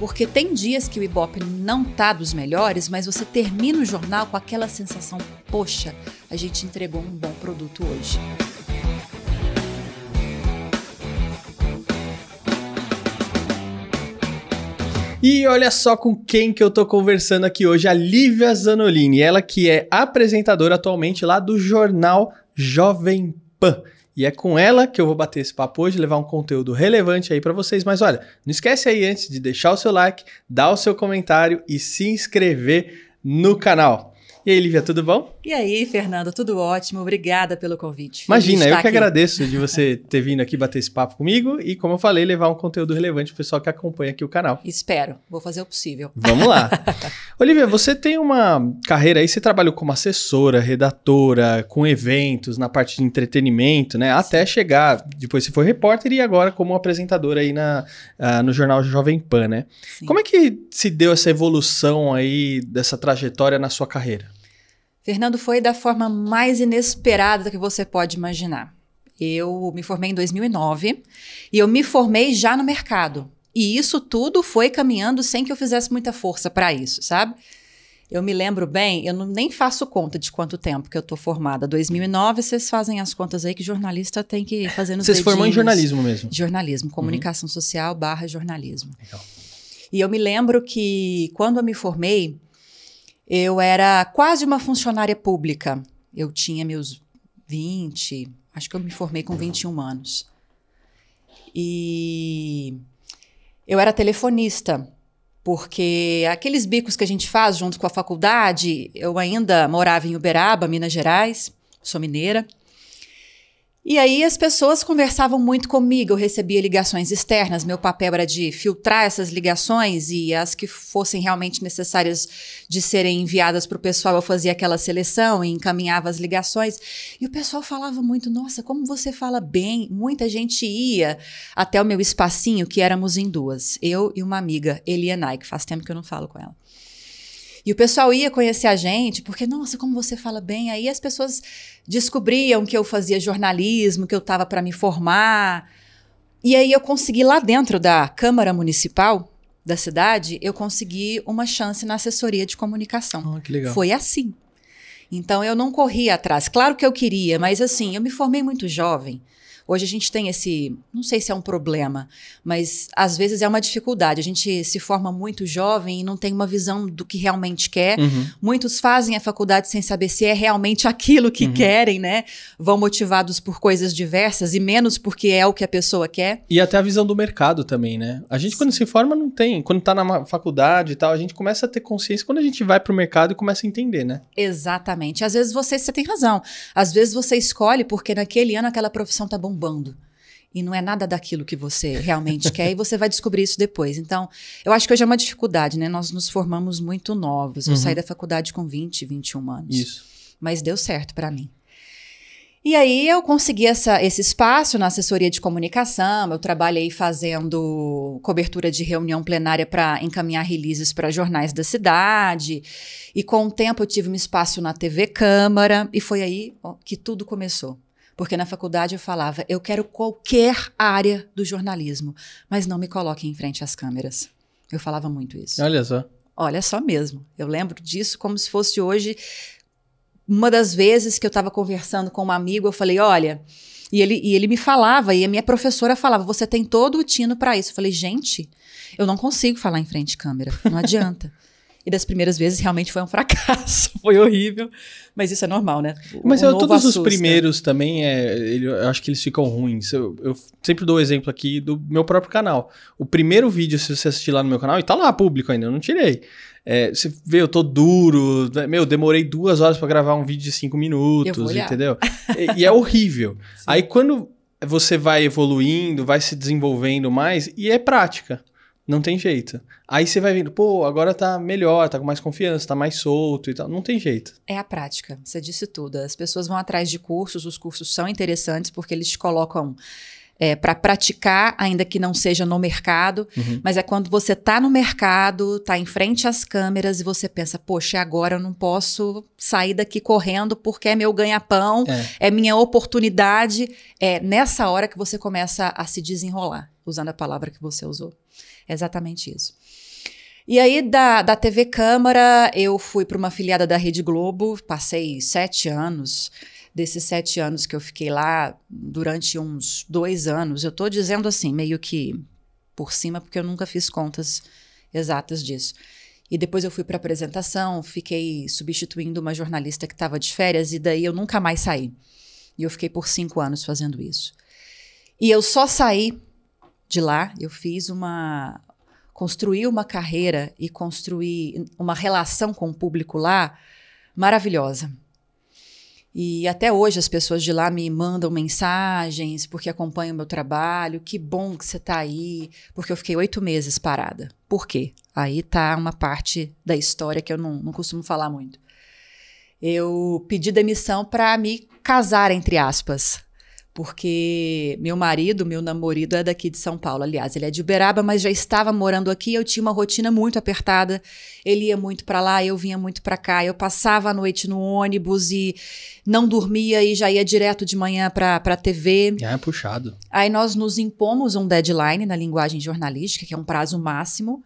Porque tem dias que o Ibope não tá dos melhores, mas você termina o jornal com aquela sensação: poxa, a gente entregou um bom produto hoje. E olha só com quem que eu tô conversando aqui hoje, a Lívia Zanolini, ela que é apresentadora atualmente lá do jornal Jovem Pan. E é com ela que eu vou bater esse papo hoje, levar um conteúdo relevante aí para vocês. Mas olha, não esquece aí antes de deixar o seu like, dar o seu comentário e se inscrever no canal. E aí, Lívia, tudo bom? E aí, Fernando, tudo ótimo. Obrigada pelo convite. Imagina, eu que aqui. agradeço de você ter vindo aqui bater esse papo comigo e, como eu falei, levar um conteúdo relevante pro pessoal que acompanha aqui o canal. Espero, vou fazer o possível. Vamos lá. Olivia, você tem uma carreira aí, você trabalhou como assessora, redatora, com eventos, na parte de entretenimento, né? Até chegar, depois você foi repórter e agora como apresentadora aí na, uh, no jornal Jovem Pan, né? Sim. Como é que se deu essa evolução aí dessa trajetória na sua carreira? Fernando, foi da forma mais inesperada que você pode imaginar. Eu me formei em 2009 e eu me formei já no mercado. E isso tudo foi caminhando sem que eu fizesse muita força para isso, sabe? Eu me lembro bem, eu não, nem faço conta de quanto tempo que eu tô formada. 2009, vocês fazem as contas aí que jornalista tem que fazer nos Você se formou em jornalismo mesmo? Jornalismo, uhum. comunicação uhum. social barra jornalismo. Legal. E eu me lembro que quando eu me formei, eu era quase uma funcionária pública. Eu tinha meus 20, acho que eu me formei com 21 anos. E eu era telefonista, porque aqueles bicos que a gente faz junto com a faculdade, eu ainda morava em Uberaba, Minas Gerais, sou mineira. E aí as pessoas conversavam muito comigo, eu recebia ligações externas, meu papel era de filtrar essas ligações e as que fossem realmente necessárias de serem enviadas para o pessoal, eu fazia aquela seleção e encaminhava as ligações. E o pessoal falava muito, nossa, como você fala bem. Muita gente ia até o meu espacinho, que éramos em duas, eu e uma amiga, Elianai, que faz tempo que eu não falo com ela. E o pessoal ia conhecer a gente, porque, nossa, como você fala bem. Aí as pessoas descobriam que eu fazia jornalismo, que eu estava para me formar. E aí eu consegui, lá dentro da Câmara Municipal da cidade, eu consegui uma chance na assessoria de comunicação. Oh, que legal. Foi assim. Então eu não corri atrás. Claro que eu queria, mas assim, eu me formei muito jovem. Hoje a gente tem esse, não sei se é um problema, mas às vezes é uma dificuldade. A gente se forma muito jovem e não tem uma visão do que realmente quer. Uhum. Muitos fazem a faculdade sem saber se é realmente aquilo que uhum. querem, né? Vão motivados por coisas diversas e menos porque é o que a pessoa quer. E até a visão do mercado também, né? A gente, quando se forma, não tem. Quando tá na faculdade e tal, a gente começa a ter consciência quando a gente vai pro mercado e começa a entender, né? Exatamente. Às vezes você, você tem razão. Às vezes você escolhe porque naquele ano aquela profissão tá bom bombando. E não é nada daquilo que você realmente quer, e você vai descobrir isso depois. Então, eu acho que hoje é uma dificuldade, né? Nós nos formamos muito novos. Eu uhum. saí da faculdade com 20, 21 anos. Isso. Mas deu certo para mim. E aí eu consegui essa, esse espaço na assessoria de comunicação. Eu trabalhei fazendo cobertura de reunião plenária para encaminhar releases para jornais da cidade. E com o tempo eu tive um espaço na TV Câmara e foi aí que tudo começou. Porque na faculdade eu falava, eu quero qualquer área do jornalismo, mas não me coloque em frente às câmeras. Eu falava muito isso. Olha só. Olha só mesmo. Eu lembro disso como se fosse hoje. Uma das vezes que eu estava conversando com um amigo, eu falei: olha. E ele, e ele me falava, e a minha professora falava: você tem todo o tino para isso. Eu falei: gente, eu não consigo falar em frente de câmera, não adianta. E das primeiras vezes realmente foi um fracasso, foi horrível. Mas isso é normal, né? O, mas eu, todos assusta. os primeiros também, é, ele, eu acho que eles ficam ruins. Eu, eu, sempre dou o exemplo aqui do meu próprio canal. O primeiro vídeo, se você assistir lá no meu canal, e tá lá público ainda, eu não tirei. É, você vê, eu tô duro. Né? Meu, demorei duas horas para gravar um vídeo de cinco minutos, entendeu? e, e, é horrível. Sim. Aí quando você vai evoluindo, vai se desenvolvendo mais, e é prática. Não tem jeito. Aí você vai vendo, pô, agora tá melhor, tá com mais confiança, tá mais solto e tal. Não tem jeito. É a prática, você disse tudo. As pessoas vão atrás de cursos, os cursos são interessantes porque eles te colocam é, para praticar, ainda que não seja no mercado, uhum. mas é quando você tá no mercado, tá em frente às câmeras e você pensa, poxa, agora eu não posso sair daqui correndo porque é meu ganha-pão, é. é minha oportunidade. É nessa hora que você começa a se desenrolar, usando a palavra que você usou. Exatamente isso. E aí, da, da TV Câmara, eu fui para uma afiliada da Rede Globo, passei sete anos. Desses sete anos que eu fiquei lá, durante uns dois anos, eu estou dizendo assim, meio que por cima, porque eu nunca fiz contas exatas disso. E depois eu fui para apresentação, fiquei substituindo uma jornalista que estava de férias, e daí eu nunca mais saí. E eu fiquei por cinco anos fazendo isso. E eu só saí de lá, eu fiz uma. construí uma carreira e construí uma relação com o público lá maravilhosa. E até hoje as pessoas de lá me mandam mensagens porque acompanham o meu trabalho. Que bom que você está aí. Porque eu fiquei oito meses parada. Por quê? Aí tá uma parte da história que eu não, não costumo falar muito. Eu pedi demissão para me casar, entre aspas porque meu marido, meu namorado é daqui de São Paulo. Aliás, ele é de Uberaba, mas já estava morando aqui. Eu tinha uma rotina muito apertada. Ele ia muito para lá, eu vinha muito para cá. Eu passava a noite no ônibus e não dormia e já ia direto de manhã para a TV. É puxado. Aí nós nos impomos um deadline na linguagem jornalística, que é um prazo máximo.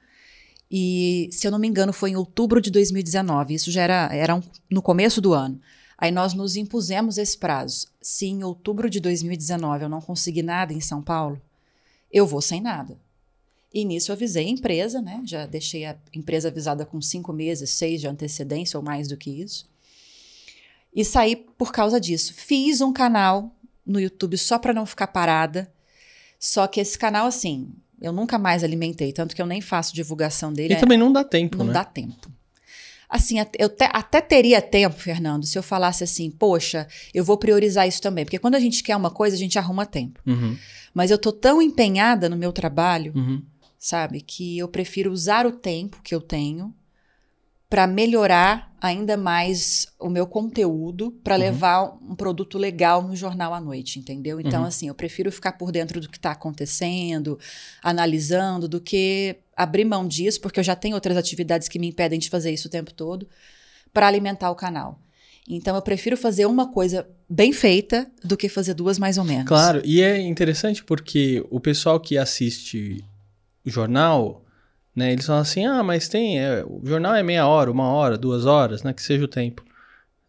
E, se eu não me engano, foi em outubro de 2019. Isso já era, era um, no começo do ano. Aí nós nos impusemos esse prazo. Se em outubro de 2019 eu não conseguir nada em São Paulo, eu vou sem nada. E nisso eu avisei a empresa, né? Já deixei a empresa avisada com cinco meses, seis de antecedência ou mais do que isso. E saí por causa disso. Fiz um canal no YouTube só para não ficar parada. Só que esse canal, assim, eu nunca mais alimentei, tanto que eu nem faço divulgação dele. E é, também não dá tempo, não né? Não dá tempo. Assim, eu te, até teria tempo, Fernando, se eu falasse assim, poxa, eu vou priorizar isso também. Porque quando a gente quer uma coisa, a gente arruma tempo. Uhum. Mas eu tô tão empenhada no meu trabalho, uhum. sabe, que eu prefiro usar o tempo que eu tenho para melhorar ainda mais o meu conteúdo, para uhum. levar um produto legal no jornal à noite, entendeu? Então, uhum. assim, eu prefiro ficar por dentro do que está acontecendo, analisando, do que abrir mão disso, porque eu já tenho outras atividades que me impedem de fazer isso o tempo todo, para alimentar o canal. Então, eu prefiro fazer uma coisa bem feita do que fazer duas mais ou menos. Claro, e é interessante porque o pessoal que assiste o jornal né? Eles falam assim, ah, mas tem, é, o jornal é meia hora, uma hora, duas horas, né? Que seja o tempo.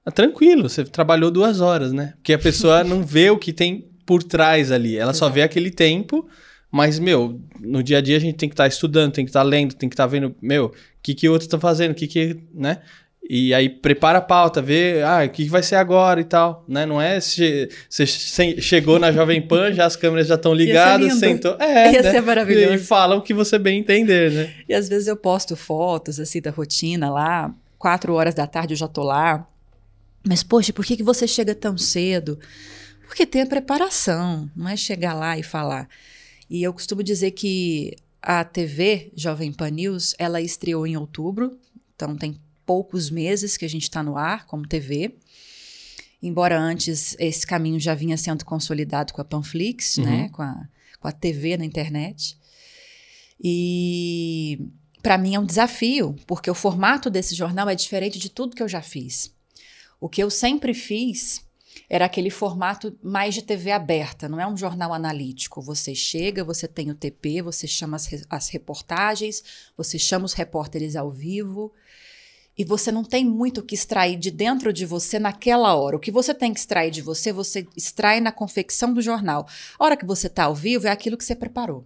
Ah, tranquilo, você trabalhou duas horas, né? Porque a pessoa não vê o que tem por trás ali, ela só vê aquele tempo, mas, meu, no dia a dia a gente tem que estar tá estudando, tem que estar tá lendo, tem que estar tá vendo, meu, o que que outros estão fazendo, o que que, né? E aí prepara a pauta, vê, ah, o que vai ser agora e tal, né? Não é você chegou na Jovem Pan, já as câmeras já estão ligadas, sentou, é, Ia né? ser maravilhoso. E fala o que você bem entender, né? E às vezes eu posto fotos assim da rotina lá, quatro horas da tarde eu já tô lá. Mas poxa, por que que você chega tão cedo? Porque tem a preparação, não é chegar lá e falar. E eu costumo dizer que a TV Jovem Pan News, ela estreou em outubro, então tem poucos meses que a gente está no ar como TV. Embora antes esse caminho já vinha sendo consolidado com a Panflix, uhum. né? Com a, com a TV na internet. E para mim é um desafio, porque o formato desse jornal é diferente de tudo que eu já fiz. O que eu sempre fiz era aquele formato mais de TV aberta, não é um jornal analítico. Você chega, você tem o TP, você chama as, as reportagens, você chama os repórteres ao vivo e você não tem muito o que extrair de dentro de você naquela hora. O que você tem que extrair de você, você extrai na confecção do jornal. A hora que você está ao vivo é aquilo que você preparou.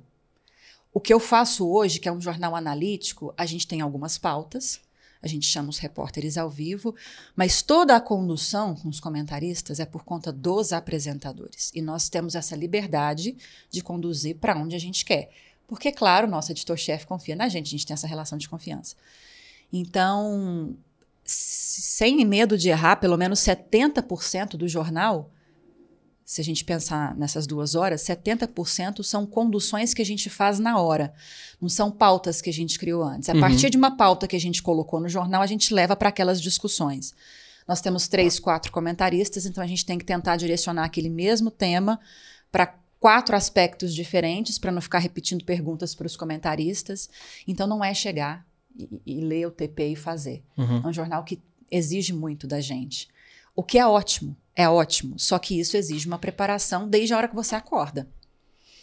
O que eu faço hoje, que é um jornal analítico, a gente tem algumas pautas, a gente chama os repórteres ao vivo, mas toda a condução com os comentaristas é por conta dos apresentadores. E nós temos essa liberdade de conduzir para onde a gente quer. Porque, claro, nosso editor-chefe confia na gente, a gente tem essa relação de confiança. Então, sem medo de errar, pelo menos 70% do jornal, se a gente pensar nessas duas horas, 70% são conduções que a gente faz na hora. Não são pautas que a gente criou antes. A uhum. partir de uma pauta que a gente colocou no jornal, a gente leva para aquelas discussões. Nós temos três, quatro comentaristas, então a gente tem que tentar direcionar aquele mesmo tema para quatro aspectos diferentes, para não ficar repetindo perguntas para os comentaristas. Então não é chegar e, ler o TP e fazer. Uhum. É um jornal que exige muito da gente. O que é ótimo, é ótimo. Só que isso exige uma preparação desde a hora que você acorda.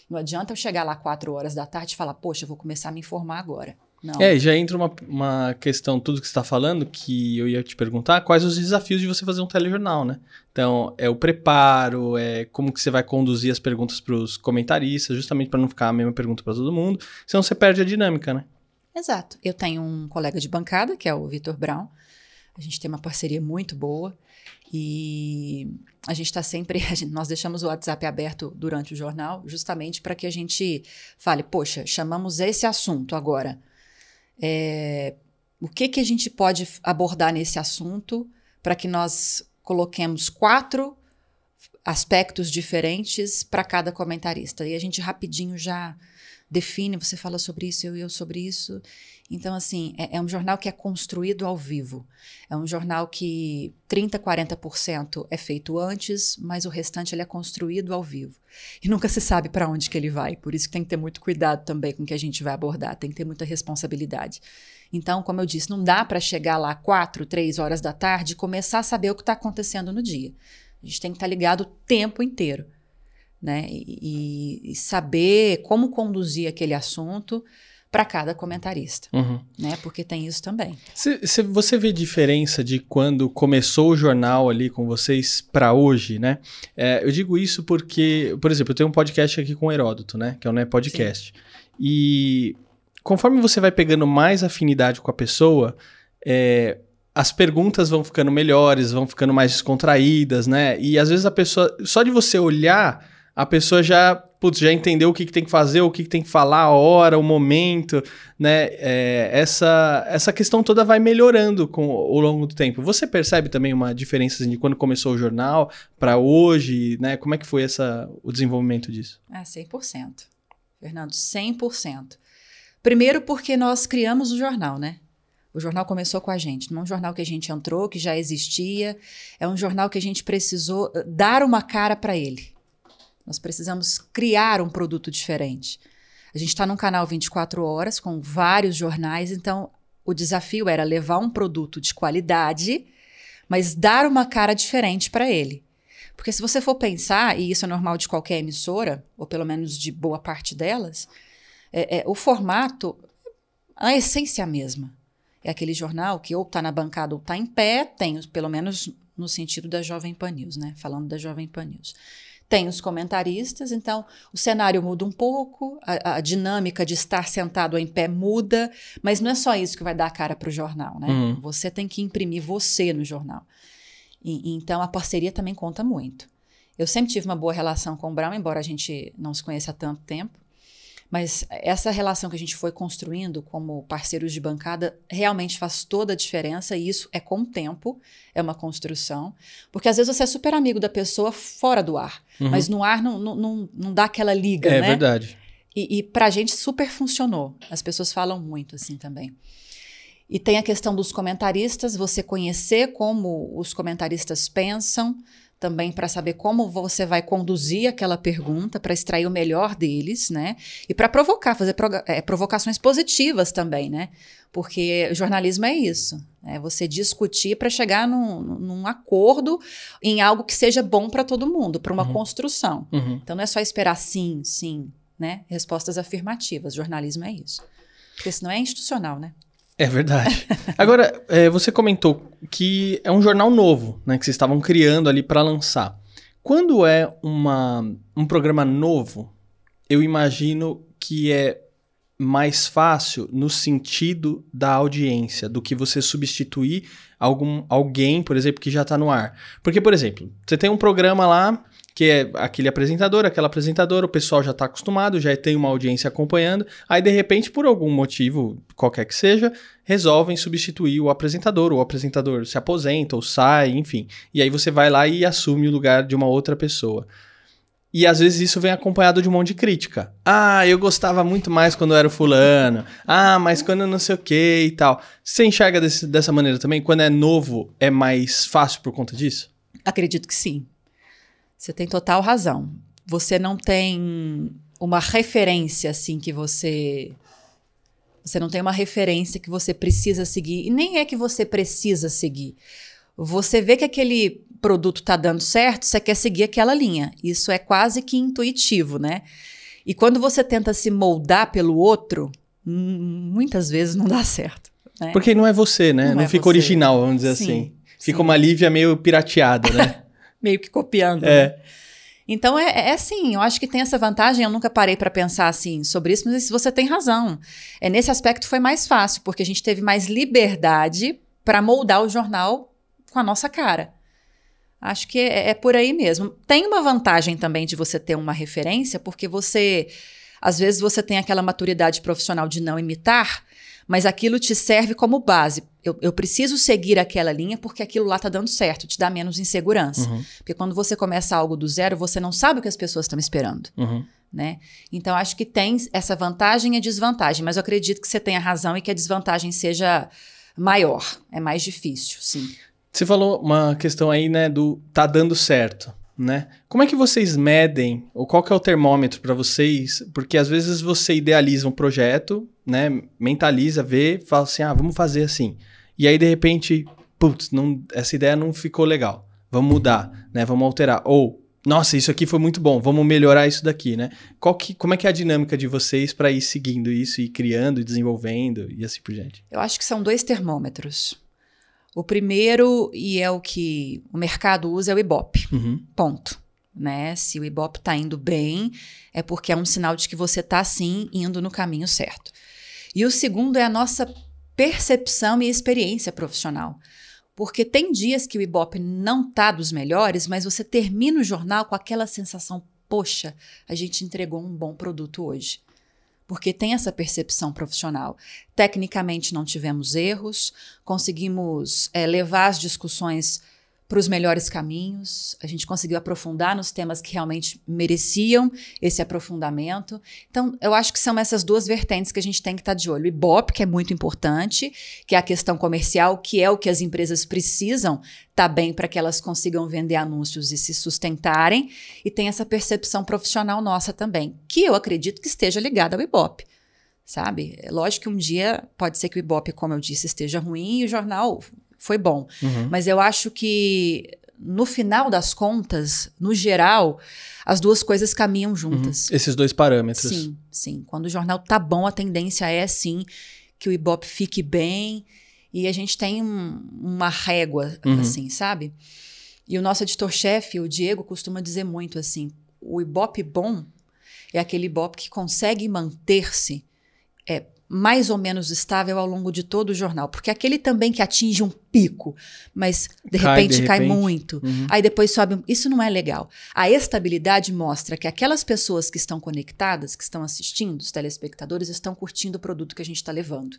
Não adianta eu chegar lá quatro horas da tarde e falar, poxa, eu vou começar a me informar agora. Não. É, já entra uma, uma questão, tudo que você está falando, que eu ia te perguntar, quais os desafios de você fazer um telejornal, né? Então, é o preparo, é como que você vai conduzir as perguntas para os comentaristas, justamente para não ficar a mesma pergunta para todo mundo, senão você perde a dinâmica, né? Exato. Eu tenho um colega de bancada, que é o Vitor Brown, a gente tem uma parceria muito boa, e a gente está sempre. Gente, nós deixamos o WhatsApp aberto durante o jornal, justamente para que a gente fale: poxa, chamamos esse assunto agora. É, o que, que a gente pode abordar nesse assunto para que nós coloquemos quatro aspectos diferentes para cada comentarista? E a gente rapidinho já define, você fala sobre isso, eu e eu sobre isso. Então, assim, é, é, um jornal que é construído ao vivo. É um jornal que 30%, 40% é feito antes, mas o restante ele é construído ao vivo. E nunca se sabe para onde que ele vai. Por isso que tem que ter muito cuidado também com o que a gente vai abordar. Tem que ter muita responsabilidade. Então, como eu disse, não dá para chegar lá quatro, três horas da tarde e começar a saber o que está acontecendo no dia. A gente tem que estar tá ligado o tempo inteiro né? E, e saber como conduzir aquele assunto para cada comentarista, uhum. né? Porque tem isso também. Cê, cê, você vê diferença de quando começou o jornal ali com vocês para hoje, né? É, eu digo isso porque, por exemplo, eu tenho um podcast aqui com o Heródoto, né? Que é o Né Podcast. Sim. E conforme você vai pegando mais afinidade com a pessoa, é, as perguntas vão ficando melhores, vão ficando mais descontraídas, né? E às vezes a pessoa, só de você olhar a pessoa já, putz, já entendeu o que, que tem que fazer, o que, que tem que falar, a hora, o momento, né? É, essa, essa questão toda vai melhorando com, ao longo do tempo. Você percebe também uma diferença assim, de quando começou o jornal para hoje, né? Como é que foi essa, o desenvolvimento disso? É, 100%. Fernando, 100%. Primeiro porque nós criamos o jornal, né? O jornal começou com a gente, não é um jornal que a gente entrou, que já existia, é um jornal que a gente precisou eh, dar uma cara para ele. Nós precisamos criar um produto diferente. A gente está num canal 24 horas com vários jornais, então o desafio era levar um produto de qualidade, mas dar uma cara diferente para ele. Porque se você for pensar, e isso é normal de qualquer emissora, ou pelo menos de boa parte delas, é, é, o formato, a essência é a mesma. É aquele jornal que ou está na bancada ou está em pé, tem, pelo menos no sentido da Jovem Pan News, né? Falando da Jovem Pan News. Tem os comentaristas, então o cenário muda um pouco, a, a, dinâmica de estar sentado em pé muda, mas não é só isso que vai dar a cara para o jornal, né? Uhum. Você tem que imprimir você no jornal. E, então a parceria também conta muito. Eu sempre tive uma boa relação com o Brown, embora a gente não se conheça há tanto tempo. Mas essa relação que a gente foi construindo como parceiros de bancada realmente faz toda a diferença e isso é com o tempo, é uma construção. Porque às vezes você é super amigo da pessoa fora do ar, uhum. mas no ar não, não, não, dá aquela liga, é, né? É verdade. E, e pra gente super funcionou. As pessoas falam muito assim também. E tem a questão dos comentaristas, você conhecer como os comentaristas pensam, também para saber como você vai conduzir aquela pergunta, para extrair o melhor deles, né? E para provocar, fazer é, provocações positivas também, né? Porque jornalismo é isso, é você discutir para chegar num, num, acordo em algo que seja bom para todo mundo, para uma uhum. construção. Uhum. Então não é só esperar sim, sim, né? Respostas afirmativas. Jornalismo é isso. Porque senão é institucional, né? É verdade. Agora, é, você comentou que é um jornal novo, né? Que vocês estavam criando ali para lançar. Quando é uma, um programa novo, eu imagino que é mais fácil no sentido da audiência, do que você substituir algum, alguém, por exemplo, que já está no ar. Porque, por exemplo, você tem um programa lá que é aquele apresentador, aquela apresentadora, o pessoal já está acostumado, já tem uma audiência acompanhando, aí de repente, por algum motivo, qualquer que seja, resolvem substituir o apresentador, o apresentador se aposenta ou sai, enfim. E aí você vai lá e assume o lugar de uma outra pessoa. E às vezes isso vem acompanhado de um monte de crítica. Ah, eu gostava muito mais quando eu era o fulano. Ah, mas quando eu não sei o que e tal. Você enxerga desse, dessa maneira também? Quando é novo, é mais fácil por conta disso? Acredito que sim. Você tem total razão. Você não tem uma referência assim que você você não tem uma referência que você precisa seguir e nem é que você precisa seguir. Você vê que aquele produto está dando certo, você quer seguir aquela linha. Isso é quase que intuitivo, né? E quando você tenta se moldar pelo outro, muitas vezes não dá certo. Né? Porque não é você, né? Não, não é fica você. original, vamos dizer sim, assim. Fica sim. uma Lívia meio pirateada, né? meio que copiando. É. Né? Então é, é assim, eu acho que tem essa vantagem. Eu nunca parei para pensar assim sobre isso, mas você tem razão. É nesse aspecto foi mais fácil, porque a gente teve mais liberdade para moldar o jornal com a nossa cara. Acho que é, é, por aí mesmo. Tem uma vantagem também de você ter uma referência, porque você, às vezes, você tem aquela maturidade profissional de não imitar, mas aquilo te serve como base. Eu, eu preciso seguir aquela linha porque aquilo lá está dando certo, te dá menos insegurança. Uhum. Porque quando você começa algo do zero, você não sabe o que as pessoas estão esperando. Uhum. Né? Então, acho que tem essa vantagem e desvantagem, mas eu acredito que você tenha razão e que a desvantagem seja maior, é mais difícil, sim. Você falou uma questão aí, né, do tá dando certo, né? Como é que vocês medem, ou qual que é o termômetro para vocês? Porque às vezes você idealiza um projeto, né, mentaliza, vê, fala assim, ah, vamos fazer assim. E aí de repente, putz, não, essa ideia não ficou legal. Vamos mudar, né? Vamos alterar. Ou nossa, isso aqui foi muito bom, vamos melhorar isso daqui, né? Qual que, como é que é a dinâmica de vocês para ir seguindo isso e criando e desenvolvendo e assim por diante? Eu acho que são dois termômetros. O primeiro, e é o que o mercado usa, é o Ibope. Uhum. Ponto. Né? Se o Ibope está indo bem, é porque é um sinal de que você está, sim, indo no caminho certo. E o segundo é a nossa percepção e experiência profissional. Porque tem dias que o Ibope não tá dos melhores, mas você termina o jornal com aquela sensação: poxa, a gente entregou um bom produto hoje. Porque tem essa percepção profissional. Tecnicamente não tivemos erros, conseguimos é, levar as discussões para os melhores caminhos, a gente conseguiu aprofundar nos temas que realmente mereciam esse aprofundamento. Então, eu acho que são essas duas vertentes que a gente tem que estar tá de olho. O Ibope, que é muito importante, que é a questão comercial, que é o que as empresas precisam estar tá bem para que elas consigam vender anúncios e se sustentarem, e tem essa percepção profissional nossa também, que eu acredito que esteja ligada ao Ibope sabe? É lógico que um dia pode ser que o Ibope, como eu disse, esteja ruim e o jornal foi bom. Uhum. Mas eu acho que no final das contas, no geral, as duas coisas caminham juntas. Uhum. Esses dois parâmetros. Sim, sim. Quando o jornal tá bom, a tendência é sim que o Ibope fique bem e a gente tem um, uma régua, uhum. assim, sabe? E o nosso editor-chefe, o Diego, costuma dizer muito assim: o Ibope bom é aquele Ibope que consegue manter-se é, mais ou menos estável ao longo de todo o jornal. Porque aquele também que atinge um pico, mas de cai, repente de cai repente. muito, uhum. aí depois sobe. Isso não é legal. A estabilidade mostra que aquelas pessoas que estão conectadas, que estão assistindo, os telespectadores, estão curtindo o produto que a gente está levando.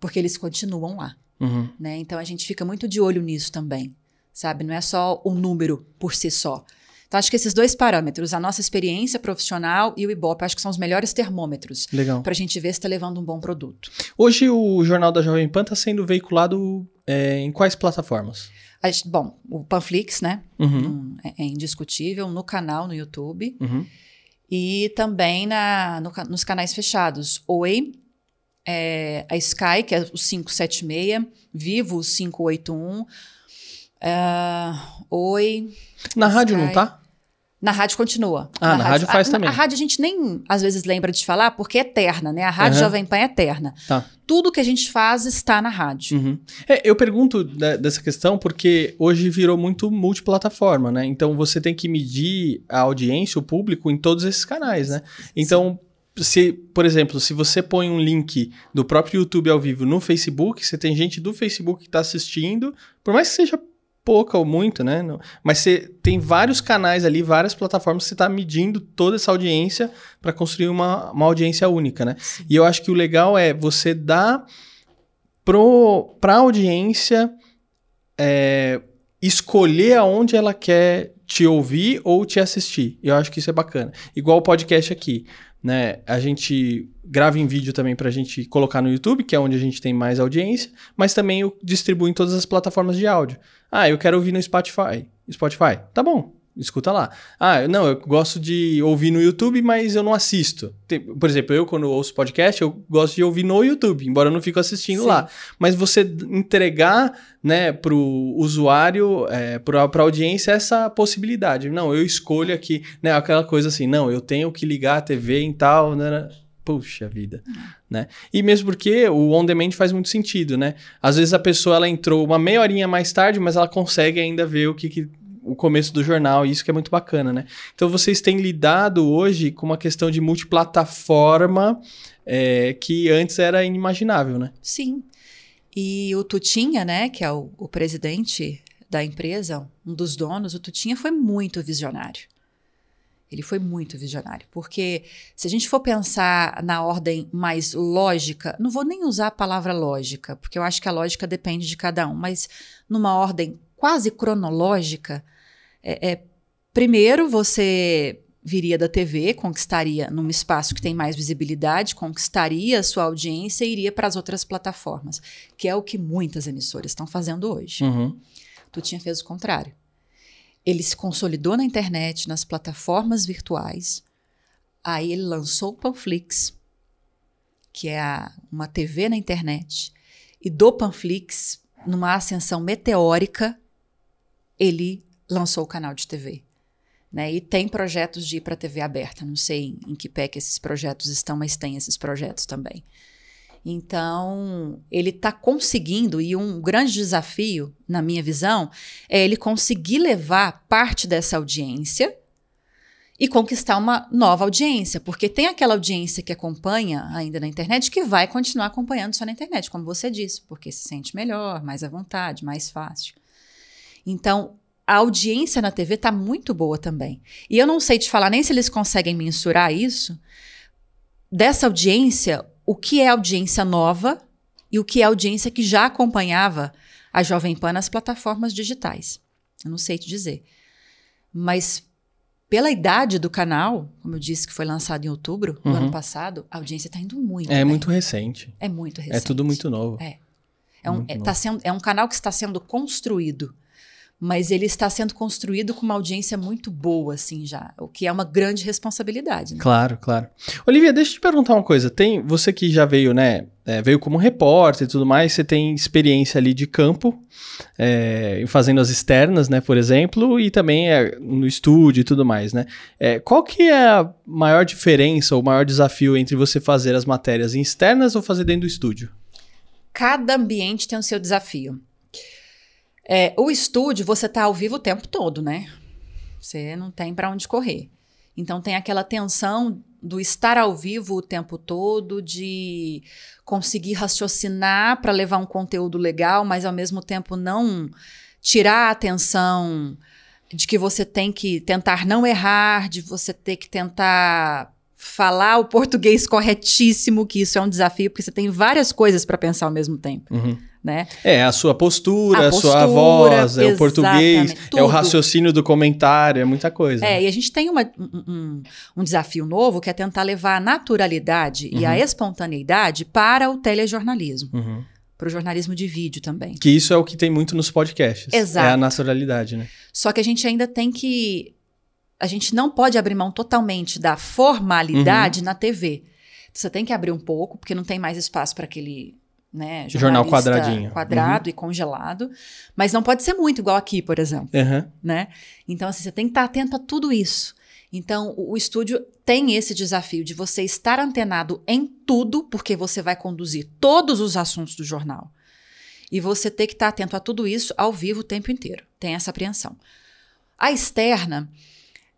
Porque eles continuam lá. Uhum. Né? Então a gente fica muito de olho nisso também. Sabe? Não é só o número por si só. Então, acho que esses dois parâmetros, a nossa experiência profissional e o Ibope, acho que são os melhores termômetros para a gente ver se está levando um bom produto. Hoje, o Jornal da Jovem Pan está sendo veiculado é, em quais plataformas? Bom, o Panflix, né? Uhum. é, é, indiscutível, no canal no YouTube. Uhum. E também na, no, nos canais fechados. Oi, é, a Sky, que é o 576, Vivo, o 581. Uh, Oi. Na Sky. rádio não tá? Na rádio continua. Ah, na, na rádio, rádio, faz a, também. A, rádio a gente nem às vezes lembra de falar porque é eterna, né? A rádio uhum. Jovem Pan é eterna. Tá. Tudo que a gente faz está na rádio. Uhum. É, eu pergunto de, dessa questão porque hoje virou muito multiplataforma, né? Então você tem que medir a audiência, o público em todos esses canais, né? Então. Se, por exemplo, se você põe um link do próprio YouTube ao vivo no Facebook, você tem gente do Facebook que está assistindo, por mais que seja pouca ou muito, né? Mas você tem vários canais ali, várias plataformas que você está medindo toda essa audiência para construir uma, uma audiência única, né? Sim. E eu acho que o legal é você dar para a audiência é, escolher aonde ela quer te ouvir ou te assistir. Eu acho que isso é bacana. Igual o podcast aqui né? A gente grava em vídeo também para a gente colocar no YouTube, que é onde a gente tem mais audiência, mas também eu distribuo em todas as plataformas de áudio. Ah, eu quero ouvir no Spotify. Spotify, tá bom. Escuta lá. Ah, não, eu gosto de ouvir no YouTube, mas eu não assisto. Por exemplo, eu quando ouço podcast, eu gosto de ouvir no YouTube, embora eu não fique assistindo Sim. lá. Mas você entregar, né, pro usuário, é, pra, pra audiência, essa possibilidade. Não, eu escolho aqui, né, aquela coisa assim, não, eu tenho que ligar a TV em tal, né, Puxa vida, né? E mesmo porque o on demand faz muito sentido, né? Às vezes a pessoa ela entrou uma meia horinha mais tarde, mas ela consegue ainda ver o que, que o começo do jornal, e isso que é muito bacana, né? Então vocês têm lidado hoje com uma questão de multiplataforma é, que antes era inimaginável, né? Sim. E o Tutinha, né, que é o, o presidente da empresa, um dos donos, o Tutinha foi muito visionário. Ele foi muito visionário, porque se a gente for pensar na ordem mais lógica, não vou nem usar a palavra lógica, porque eu acho que a lógica depende de cada um, mas numa ordem quase cronológica, é, é, primeiro você viria da TV, conquistaria num espaço que tem mais visibilidade, conquistaria a sua audiência e iria para as outras plataformas, que é o que muitas emissoras estão fazendo hoje. Uhum. Tu tinha fez o contrário. Ele se consolidou na internet, nas plataformas virtuais. Aí ele lançou o Panflix, que é a, uma TV na internet. E do Panflix, numa ascensão meteórica, ele lançou o canal de TV. Né? E tem projetos de ir para TV aberta. Não sei em que pé que esses projetos estão, mas tem esses projetos também. Então, ele está conseguindo, e um grande desafio, na minha visão, é ele conseguir levar parte dessa audiência e conquistar uma nova audiência, porque tem aquela audiência que acompanha ainda na internet que vai continuar acompanhando só na internet, como você disse, porque se sente melhor, mais à vontade, mais fácil. Então, a audiência na TV está muito boa também. E eu não sei te falar nem se eles conseguem mensurar isso. Dessa audiência, o que é audiência nova e o que é audiência que já acompanhava a Jovem Pan nas plataformas digitais. Eu não sei te dizer. Mas pela idade do canal, como eu disse que foi lançado em outubro do uhum. ano passado, a audiência está indo muito. É bem. muito recente. É muito recente. É tudo muito novo. É. É um, é, tá sendo, é um canal que está sendo construído mas ele está sendo construído com uma audiência muito boa, assim, já, o que é uma grande responsabilidade. Né? Claro, claro. Olivia, deixa eu te perguntar uma coisa. Tem você que já veio, né? É, veio como repórter e tudo mais, você tem experiência ali de campo, é, fazendo as externas, né, por exemplo, e também é, no estúdio e tudo mais, né? É, qual que é a maior diferença ou o maior desafio entre você fazer as matérias externas ou fazer dentro do estúdio? Cada ambiente tem o seu desafio. É, o estúdio, você tá ao vivo o tempo todo, né? Você não tem para onde correr. Então tem aquela tensão do estar ao vivo o tempo todo, de conseguir raciocinar para levar um conteúdo legal, mas ao mesmo tempo não tirar a atenção de que você tem que tentar não errar, de você ter que tentar falar o português corretíssimo, que isso é um desafio, porque você tem várias coisas para pensar ao mesmo tempo. Uhum. Né? É, a sua postura, a, a postura, sua voz, é o português, tudo. é o raciocínio do comentário, é muita coisa. É, e a gente tem uma, um, um, desafio novo que é tentar levar a naturalidade uhum. e a uhum. espontaneidade para o telejornalismo. Uhum. Para o jornalismo de vídeo também. Que isso é o que tem muito nos podcasts. Exato. É a naturalidade, né? Só que a gente ainda tem que a gente não pode abrir mão totalmente da formalidade uhum. na TV. Você tem que abrir um pouco, porque não tem mais espaço para aquele né, jornal quadradinho. quadrado uhum. e congelado. Mas não pode ser muito, igual aqui, por exemplo. Uhum. Né? Então, assim, você tem que estar atento a tudo isso. Então, o, o estúdio tem esse desafio de você estar antenado em tudo, porque você vai conduzir todos os assuntos do jornal. E você ter que estar atento a tudo isso ao vivo o tempo inteiro. Tem essa apreensão. A externa,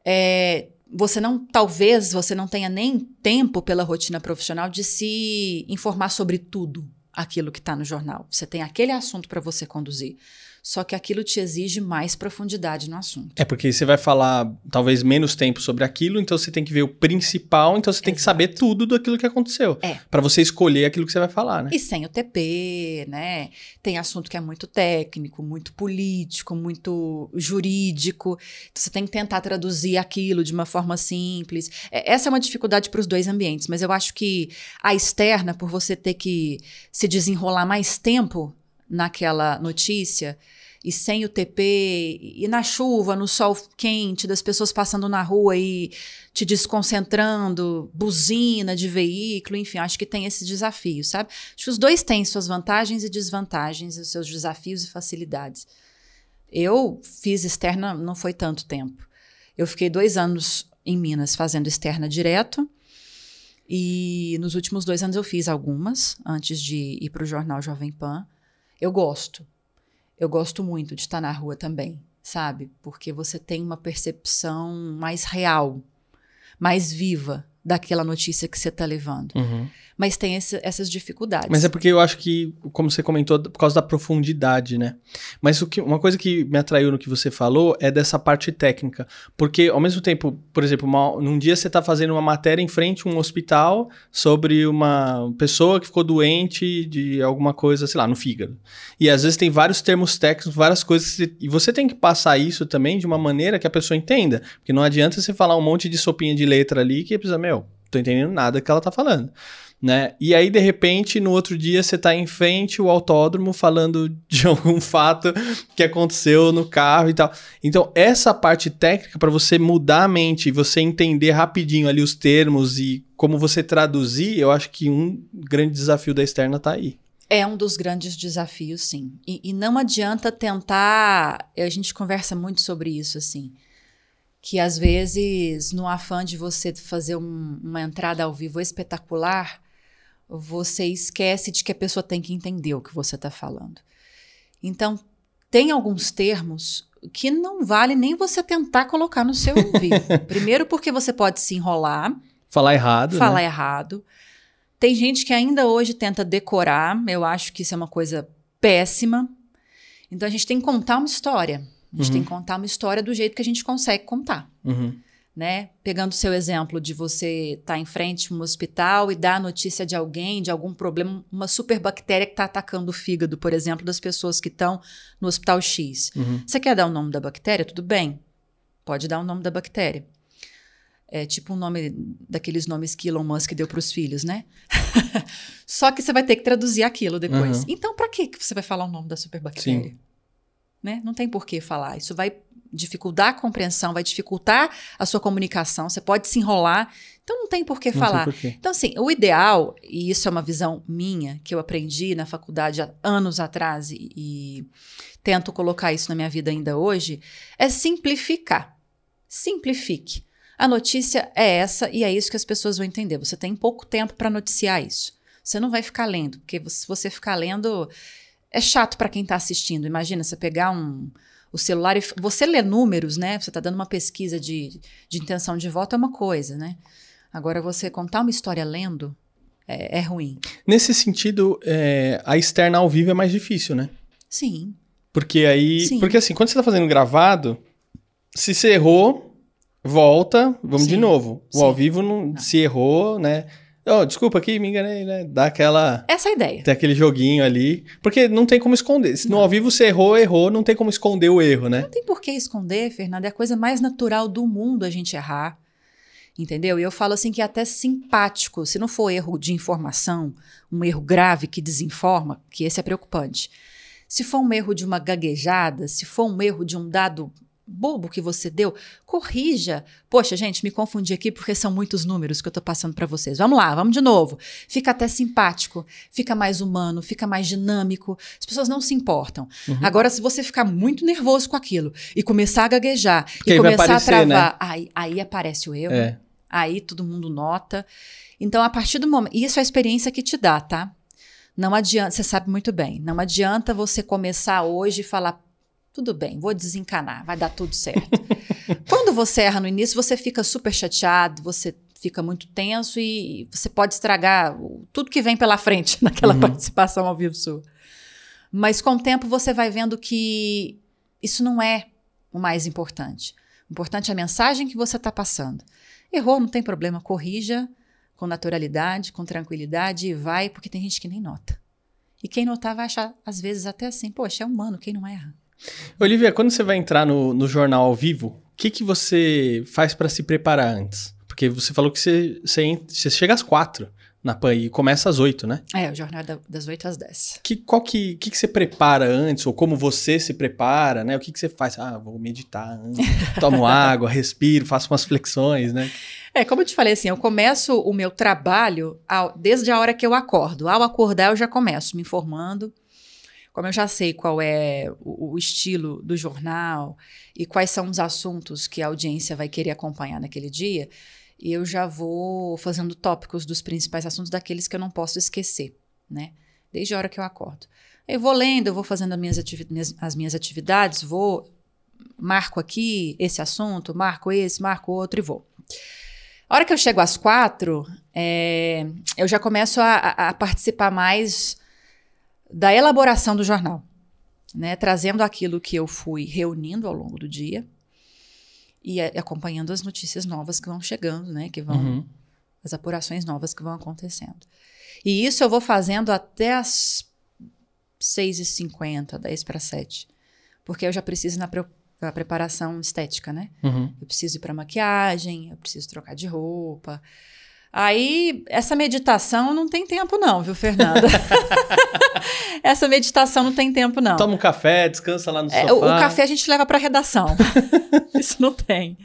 é, você não, talvez você não tenha nem tempo pela rotina profissional de se informar sobre tudo aquilo que está no jornal. Você tem aquele assunto para você conduzir. Só que aquilo te exige mais profundidade no assunto. É porque você vai falar talvez menos tempo sobre aquilo, então você tem que ver o principal, então você tem Exato. que saber tudo daquilo que aconteceu. É. Para você escolher aquilo que você vai falar, né? E sem o TP, né? Tem assunto que é muito técnico, muito político, muito jurídico. Então você tem que tentar traduzir aquilo de uma forma simples. É, essa é uma dificuldade para os dois ambientes, mas eu acho que a externa, por você ter que se desenrolar mais tempo naquela notícia, e sem o TP, e na chuva, no sol quente, das pessoas passando na rua e te desconcentrando, buzina de veículo, enfim, acho que tem esse desafio, sabe? Acho que os dois têm suas vantagens e desvantagens, os seus desafios e facilidades. Eu fiz externa, não foi tanto tempo. Eu fiquei dois anos em Minas fazendo externa direto. E nos últimos dois anos eu fiz algumas, antes de ir para o jornal Jovem Pan. Eu gosto eu gosto muito de estar na rua também, sabe? Porque você tem uma percepção mais real, mais viva daquela notícia que você está levando. Uhum. Mas tem esse, essas dificuldades. Mas é porque eu acho que, como você comentou, por causa da profundidade, né? Mas o que, uma coisa que me atraiu no que você falou é dessa parte técnica. Porque, ao mesmo tempo, por exemplo, uma, num dia você está fazendo uma matéria em frente a um hospital sobre uma pessoa que ficou doente de alguma coisa, sei lá, no fígado. E às vezes tem vários termos técnicos, várias coisas, e você tem que passar isso também de uma maneira que a pessoa entenda. Porque não adianta você falar um monte de sopinha de letra ali que precisa, meu, tô entendendo nada que ela tá falando né? E aí, de repente, no outro dia, você tá em frente ao autódromo falando de algum fato que aconteceu no carro e tal. Então, essa parte técnica, para você mudar a mente e você entender rapidinho ali os termos e como você traduzir, eu acho que um grande desafio da externa tá aí. É um dos grandes desafios, sim. E, e não adianta tentar. A gente conversa muito sobre isso, assim que às vezes, no afã de você fazer um, uma entrada ao vivo espetacular, você esquece de que a pessoa tem que entender o que você está falando. Então, tem alguns termos que não vale nem você tentar colocar no seu ouvido. Primeiro, porque você pode se enrolar. Falar errado. Falar né? errado. Tem gente que ainda hoje tenta decorar. Eu acho que isso é uma coisa péssima. Então, a gente tem que contar uma história. A gente uhum. tem que contar uma história do jeito que a gente consegue contar. Uhum né? Pegando o seu exemplo de você estar tá em frente a um hospital e dar a notícia de alguém, de algum problema, uma superbactéria que está atacando o fígado, por exemplo, das pessoas que estão no hospital X. Uhum. Você quer dar o nome da bactéria? Tudo bem. Pode dar o nome da bactéria. É tipo um nome daqueles nomes que Elon Musk deu para os filhos, né? Só que você vai ter que traduzir aquilo depois. Uhum. Então, para que você vai falar o nome da superbactéria? Sim. Né? Não tem por que falar. Isso vai dificultar a compreensão, vai dificultar a sua comunicação, você pode se enrolar. Então não tem por que não falar. Por então, assim, o ideal, e isso é uma visão minha, que eu aprendi na faculdade há anos atrás e, e tento colocar isso na minha vida ainda hoje, é simplificar. Simplifique. A notícia é essa e é isso que as pessoas vão entender. Você tem pouco tempo para noticiar isso. Você não vai ficar lendo, porque se você ficar lendo, é chato para quem está assistindo. Imagina você pegar um, o celular. Você lê números, né? Você está dando uma pesquisa de, de intenção de voto, é uma coisa, né? Agora, você contar uma história lendo é, é ruim. Nesse sentido, é, a externa ao vivo é mais difícil, né? Sim. Porque aí. Sim. Porque assim, quando você está fazendo gravado, se você errou, volta, vamos Sim. de novo. O Sim. ao vivo não, não, se errou, né? Oh, desculpa aqui, me enganei, né? Dá aquela. Essa é a ideia. Tem aquele joguinho ali. Porque não tem como esconder. Se no ao vivo você errou, errou, não tem como esconder o erro, né? Não tem por que esconder, Fernanda. É a coisa mais natural do mundo a gente errar. Entendeu? E eu falo assim que é até simpático. Se não for erro de informação, um erro grave que desinforma, que esse é preocupante. Se for um erro de uma gaguejada, se for um erro de um dado bobo que você deu, corrija. Poxa, gente, me confundi aqui porque são muitos números que eu estou passando para vocês. Vamos lá, vamos de novo. Fica até simpático, fica mais humano, fica mais dinâmico. As pessoas não se importam. Uhum. Agora, se você ficar muito nervoso com aquilo e começar a gaguejar porque e começar aparecer, a travar, né? aí, aí aparece o erro. É. Aí todo mundo nota. Então, a partir do momento. Isso é a experiência que te dá, tá? Não adianta, você sabe muito bem, não adianta você começar hoje e falar, tudo bem, vou desencanar, vai dar tudo certo. Quando você erra no início, você fica super chateado, você fica muito tenso e você pode estragar tudo que vem pela frente naquela uhum. participação ao vivo sua. Mas com o tempo você vai vendo que isso não é o mais importante. O importante é a mensagem que você está passando. Errou, não tem problema, corrija com naturalidade, com tranquilidade e vai, porque tem gente que nem nota. E quem notar vai achar, às vezes, até assim, poxa, é humano, quem não erra? Olivia, quando você vai entrar no, no jornal ao vivo, o que, que você faz para se preparar antes? Porque você falou que você, você, você chega às quatro na PAN. E começa às 8, né? É, o jornal das 8 às 10. Que, qual que, que, que você prepara antes? Ou como você se prepara, né? O que, que você faz? Ah, vou meditar. Tomo água, respiro, faço umas flexões, né? É, como eu te falei assim, eu começo o meu trabalho ao, desde a hora que eu acordo. Ao acordar, eu já começo me informando. Como eu já sei qual é o, o estilo do jornal e quais são os assuntos que a audiência vai querer acompanhar naquele dia, eu já vou fazendo tópicos dos principais assuntos daqueles que eu não posso esquecer, né? Desde a hora que eu acordo. Eu vou lendo, eu vou fazendo as minhas, minhas, as minhas atividades, vou, marco aqui esse assunto, marco esse, marco outro e vou. A hora que eu chego às quatro, é, eu já começo a, a, participar mais da elaboração do jornal, né? Trazendo aquilo que eu fui reunindo ao longo do dia e acompanhando as notícias novas que vão chegando, né? Que vão uhum. as apurações novas que vão acontecendo. E isso eu vou fazendo até as 6h50, 10 para 7. Porque eu já preciso na a preparação estética, né? Uhum. Eu preciso ir para maquiagem, eu preciso trocar de roupa. Aí, essa meditação não tem tempo, não, viu, Fernanda? essa meditação não tem tempo, não. Toma um café, descansa lá no é, sofá. O, o café a gente leva para redação. Isso não tem.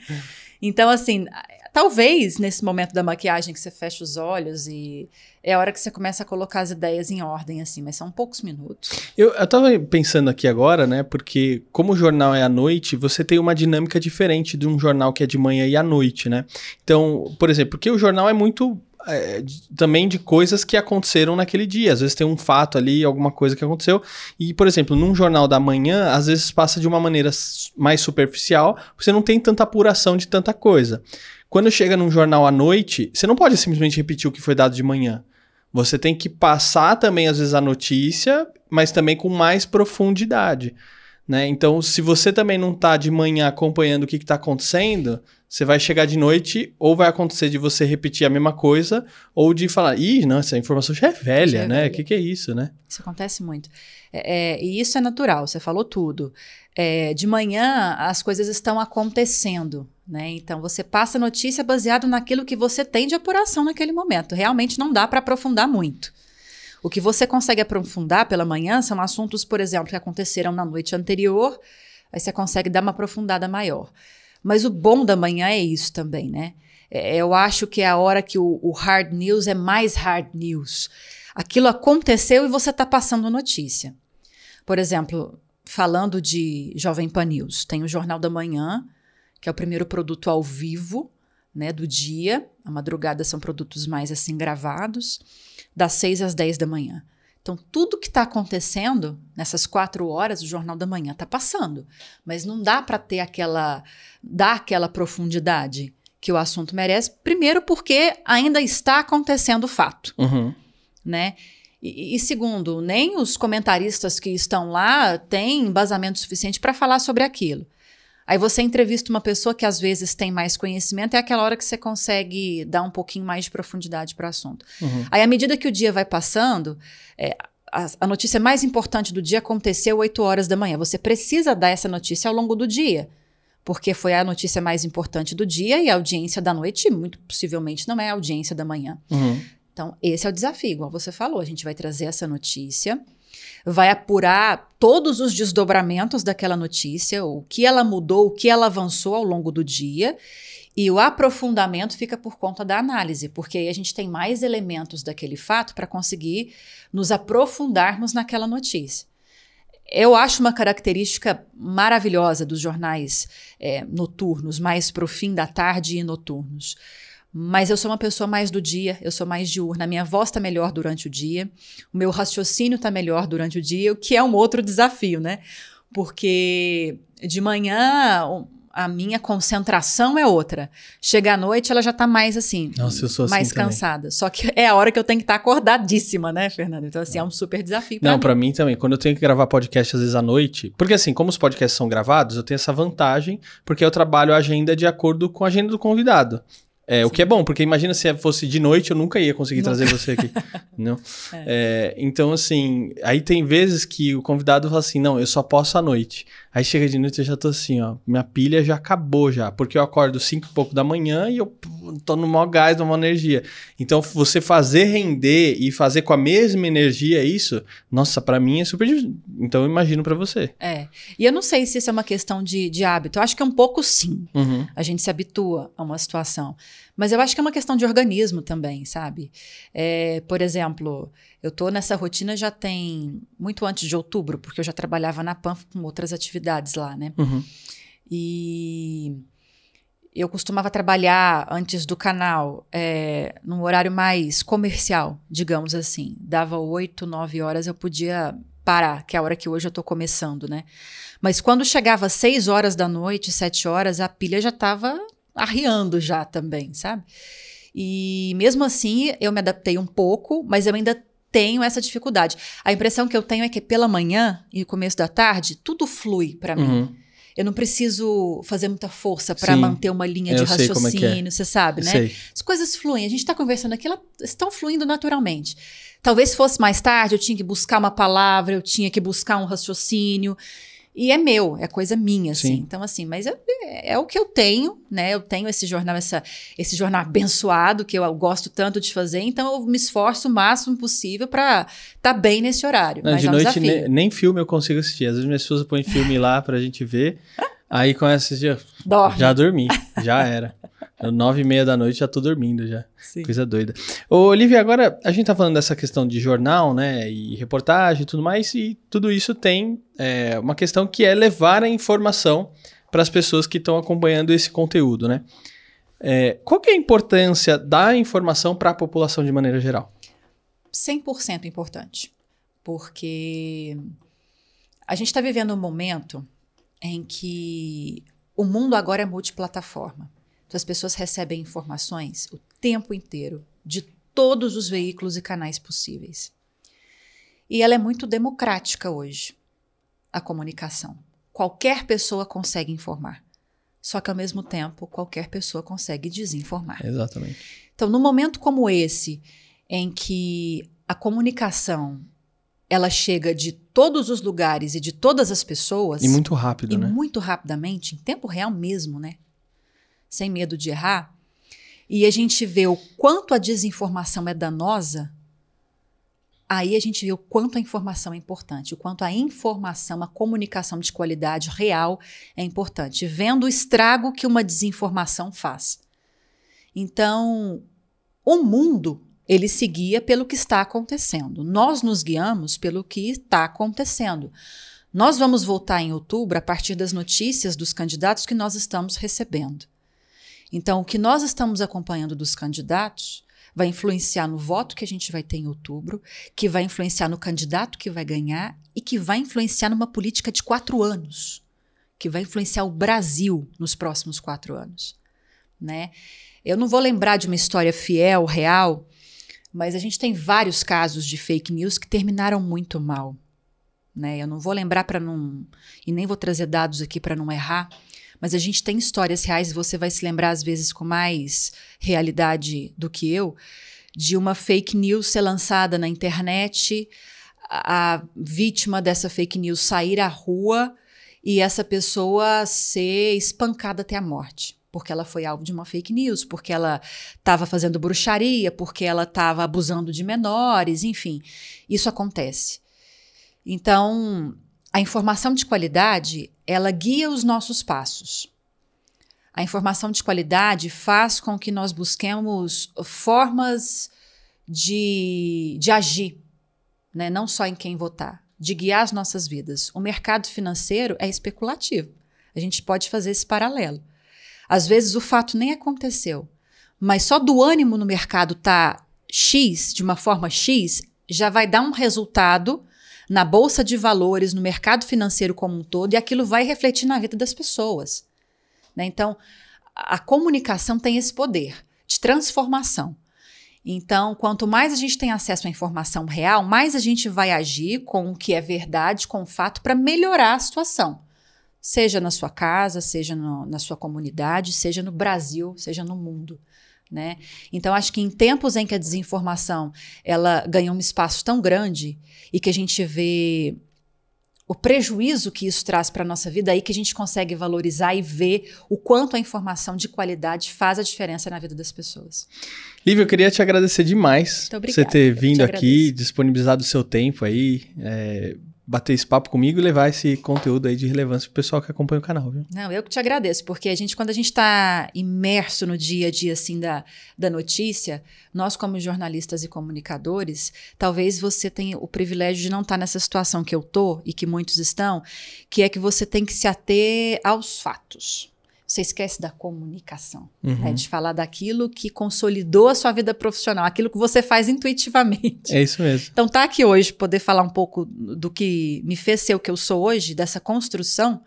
Então, assim, talvez nesse momento da maquiagem que você fecha os olhos e é a hora que você começa a colocar as ideias em ordem, assim, mas são poucos minutos. Eu, eu tava pensando aqui agora, né, porque como o jornal é à noite, você tem uma dinâmica diferente de um jornal que é de manhã e à noite, né? Então, por exemplo, porque o jornal é muito é, também de coisas que aconteceram naquele dia. Às vezes tem um fato ali, alguma coisa que aconteceu. E, por exemplo, num jornal da manhã, às vezes passa de uma maneira mais superficial, você não tem tanta apuração de tanta coisa. Quando chega num jornal à noite, você não pode simplesmente repetir o que foi dado de manhã. Você tem que passar também, às vezes, a notícia, mas também com mais profundidade. Né? Então, se você também não está de manhã acompanhando o que está acontecendo, você vai chegar de noite, ou vai acontecer de você repetir a mesma coisa, ou de falar, ih, não, essa informação já é velha, já é né? O que, que, é isso, né? Isso acontece muito. É, é, e isso é natural, você falou tudo. É, de manhã, as coisas estão acontecendo. Né? Então, você passa notícia baseado naquilo que você tem de apuração naquele momento. Realmente não dá para aprofundar muito. O que você consegue aprofundar pela manhã são assuntos, por exemplo, que aconteceram na noite anterior, aí você consegue dar uma aprofundada maior. Mas o bom da manhã é isso também, né? É, eu acho que é a hora que o, o hard news é mais hard news. Aquilo aconteceu e você está passando notícia. Por exemplo, falando de Jovem Pan News, tem o Jornal da Manhã, que é o primeiro produto ao vivo, né, do dia. A madrugada são produtos mais assim gravados, das 6 às 10 da manhã. Então, tudo que está acontecendo nessas quatro horas, o Jornal da Manhã está passando. Mas não dá para ter aquela. dar aquela profundidade que o assunto merece. Primeiro, porque ainda está acontecendo o fato. Uhum. Né? E, e, segundo, nem os comentaristas que estão lá têm embasamento suficiente para falar sobre aquilo. Aí você entrevista uma pessoa que às vezes tem mais conhecimento, é aquela hora que você consegue dar um pouquinho mais de profundidade para o assunto. Uhum. Aí, à medida que o dia vai passando, é, a, a, notícia mais importante do dia aconteceu 8 horas da manhã. Você precisa dar essa notícia ao longo do dia, porque foi a notícia mais importante do dia e a audiência da noite, muito possivelmente, não é a audiência da manhã. Uhum. Então, esse é o desafio, igual você falou. A gente vai trazer essa notícia vai apurar todos os desdobramentos daquela notícia, o que ela mudou, o que ela avançou ao longo do dia. E o aprofundamento fica por conta da análise, porque aí a gente tem mais elementos daquele fato para conseguir nos aprofundarmos naquela notícia. Eu acho uma característica maravilhosa dos jornais é, noturnos, mais para o fim da tarde e noturnos. Mas eu sou uma pessoa mais do dia, eu sou mais diurna. Minha voz está melhor durante o dia, o meu raciocínio está melhor durante o dia, o que é um outro desafio, né? Porque de manhã a minha concentração é outra. Chega à noite, ela já está mais assim, Nossa, eu sou assim mais também. cansada. Só que é a hora que eu tenho que estar tá acordadíssima, né, Fernando? Então, assim, é um super desafio. Pra Não, para mim também. Quando eu tenho que gravar podcast às vezes à noite, porque assim, como os podcasts são gravados, eu tenho essa vantagem, porque eu trabalho a agenda de acordo com a agenda do convidado. É, o que é bom, porque imagina se fosse de noite, eu nunca ia conseguir nunca. trazer você aqui. não? É. É, então, assim, aí tem vezes que o convidado fala assim: não, eu só posso à noite. Aí chega de noite eu já tô assim, ó, minha pilha já acabou já, porque eu acordo cinco e pouco da manhã e eu tô no maior gás, numa energia. Então, você fazer render e fazer com a mesma energia isso, nossa, para mim é super difícil. Então, eu imagino para você. É. E eu não sei se isso é uma questão de, de hábito. Eu acho que é um pouco sim. Uhum. A gente se habitua a uma situação. Mas eu acho que é uma questão de organismo também, sabe? É, por exemplo, eu tô nessa rotina já tem muito antes de outubro, porque eu já trabalhava na PAN com outras atividades lá, né? Uhum. E eu costumava trabalhar antes do canal é, num horário mais comercial, digamos assim. Dava oito, nove horas, eu podia parar, que é a hora que hoje eu estou começando, né? Mas quando chegava seis horas da noite, sete horas, a pilha já estava arriando já também, sabe? E mesmo assim, eu me adaptei um pouco, mas eu ainda tenho essa dificuldade. A impressão que eu tenho é que pela manhã e começo da tarde, tudo flui para mim. Uhum. Eu não preciso fazer muita força para manter uma linha de é raciocínio, é você sabe, né? Sei. As coisas fluem. A gente está conversando aqui, elas estão fluindo naturalmente. Talvez fosse mais tarde, eu tinha que buscar uma palavra, eu tinha que buscar um raciocínio. E é meu, é coisa minha, assim. Sim. Então, assim, mas é, é, o que eu tenho, né? Eu tenho esse jornal, essa, esse jornal abençoado que eu gosto tanto de fazer, então eu me esforço o máximo possível para estar tá bem nesse horário. Não, de é um noite nem, nem, filme eu consigo assistir. Às vezes minha esposa põe filme lá pra gente ver. Aí com esse dia, já dormi, já era. Nove e meia da noite já tô dormindo já. Sim. Coisa doida. Ô, Olivia, agora a gente tá falando dessa questão de jornal, né? E reportagem e tudo mais, e tudo isso tem é, uma questão que é levar a informação para as pessoas que estão acompanhando esse conteúdo, né? É, qual que é a importância da informação para a população de maneira geral? 100% importante. Porque a gente está vivendo um momento em que o mundo agora é multiplataforma. Então, as pessoas recebem informações o tempo inteiro de todos os veículos e canais possíveis. E ela é muito democrática hoje, a comunicação. Qualquer pessoa consegue informar. Só que, ao mesmo tempo, qualquer pessoa consegue desinformar. Exatamente. Então, num momento como esse, em que a comunicação ela chega de todos os lugares e de todas as pessoas. E muito rápido, e né? muito rapidamente, em tempo real mesmo, né? sem medo de errar, e a gente vê o quanto a desinformação é danosa, aí a gente vê o quanto a informação é importante, o quanto a informação, a comunicação de qualidade real é importante, vendo o estrago que uma desinformação faz. Então, o mundo ele se guia pelo que está acontecendo. Nós nos guiamos pelo que está acontecendo. Nós vamos voltar em outubro a partir das notícias dos candidatos que nós estamos recebendo. Então, o que nós estamos acompanhando dos candidatos vai influenciar no voto que a gente vai ter em outubro, que vai influenciar no candidato que vai ganhar e que vai influenciar numa política de quatro anos, que vai influenciar o Brasil nos próximos quatro anos. Né? Eu não vou lembrar de uma história fiel, real, mas a gente tem vários casos de fake news que terminaram muito mal. Né? Eu não vou lembrar para não. E nem vou trazer dados aqui para não errar, mas a gente tem histórias reais, você vai se lembrar às vezes com mais realidade do que eu, de uma fake news ser lançada na internet, a, vítima dessa fake news sair à rua e essa pessoa ser espancada até a morte porque ela foi alvo de uma fake news, porque ela estava fazendo bruxaria, porque ela estava abusando de menores, enfim, isso acontece. Então, a informação de qualidade, ela guia os nossos passos. A informação de qualidade faz com que nós busquemos formas de, de agir, né? não só em quem votar, de guiar as nossas vidas. O mercado financeiro é especulativo. A gente pode fazer esse paralelo. Às vezes o fato nem aconteceu, mas só do ânimo no mercado tá X, de uma forma X, já vai dar um resultado na bolsa de valores, no mercado financeiro como um todo, e aquilo vai refletir na vida das pessoas. Né? Então, a comunicação tem esse poder de transformação. Então, quanto mais a gente tem acesso à informação real, mais a gente vai agir com o que é verdade, com o fato, para melhorar a situação. Seja na sua casa, seja no, na sua comunidade, seja no Brasil, seja no mundo. Né? Então, acho que em tempos em que a desinformação ela ganha um espaço tão grande e que a gente vê o prejuízo que isso traz para a nossa vida, aí que a gente consegue valorizar e ver o quanto a informação de qualidade faz a diferença na vida das pessoas. Lívia, eu queria te agradecer demais por você ter vindo aqui, disponibilizado o seu tempo aí. É, bater esse papo comigo e levar esse conteúdo aí de relevância pro pessoal que acompanha o canal, viu? Não, eu que te agradeço, porque a gente, quando a gente está imerso no dia a dia, assim, da, da notícia, nós como jornalistas e comunicadores, talvez você tenha o privilégio de não estar tá nessa situação que eu tô e que muitos estão, que é que você tem que se ater aos fatos você esquece da comunicação, né? uhum. né? de falar daquilo que consolidou a sua vida profissional, aquilo que você faz intuitivamente. É isso mesmo. Então, tá aqui hoje, poder falar um pouco do que me fez ser o que eu sou hoje, dessa construção,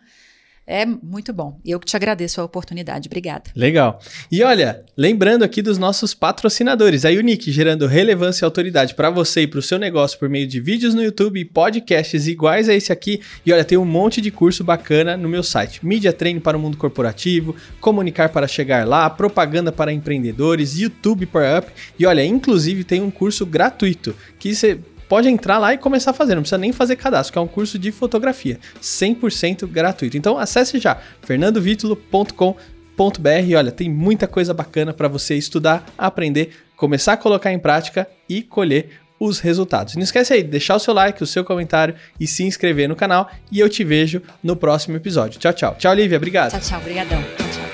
é muito bom. Eu que te agradeço a oportunidade. Obrigada. Legal. E olha, lembrando aqui dos nossos patrocinadores, a Unique gerando relevância e autoridade para você e para o seu negócio por meio de vídeos no YouTube e podcasts iguais a esse aqui. E olha, tem um monte de curso bacana no meu site. Mídia Treino para o mundo corporativo, comunicar para chegar lá, propaganda para empreendedores, YouTube para Up. E olha, inclusive tem um curso gratuito que você pode entrar lá e começar a fazer, não precisa nem fazer cadastro, que é um curso de fotografia, 100% gratuito. Então acesse já fernandovitulo.com.br e olha, tem muita coisa bacana para você estudar, aprender, começar a colocar em prática e colher os resultados. Não esquece aí de deixar o seu like, o seu comentário e se inscrever no canal e eu te vejo no próximo episódio. Tchau, tchau. Tchau, Lívia. Obrigado. Tchau, tchau. Obrigadão. Tchau, tchau.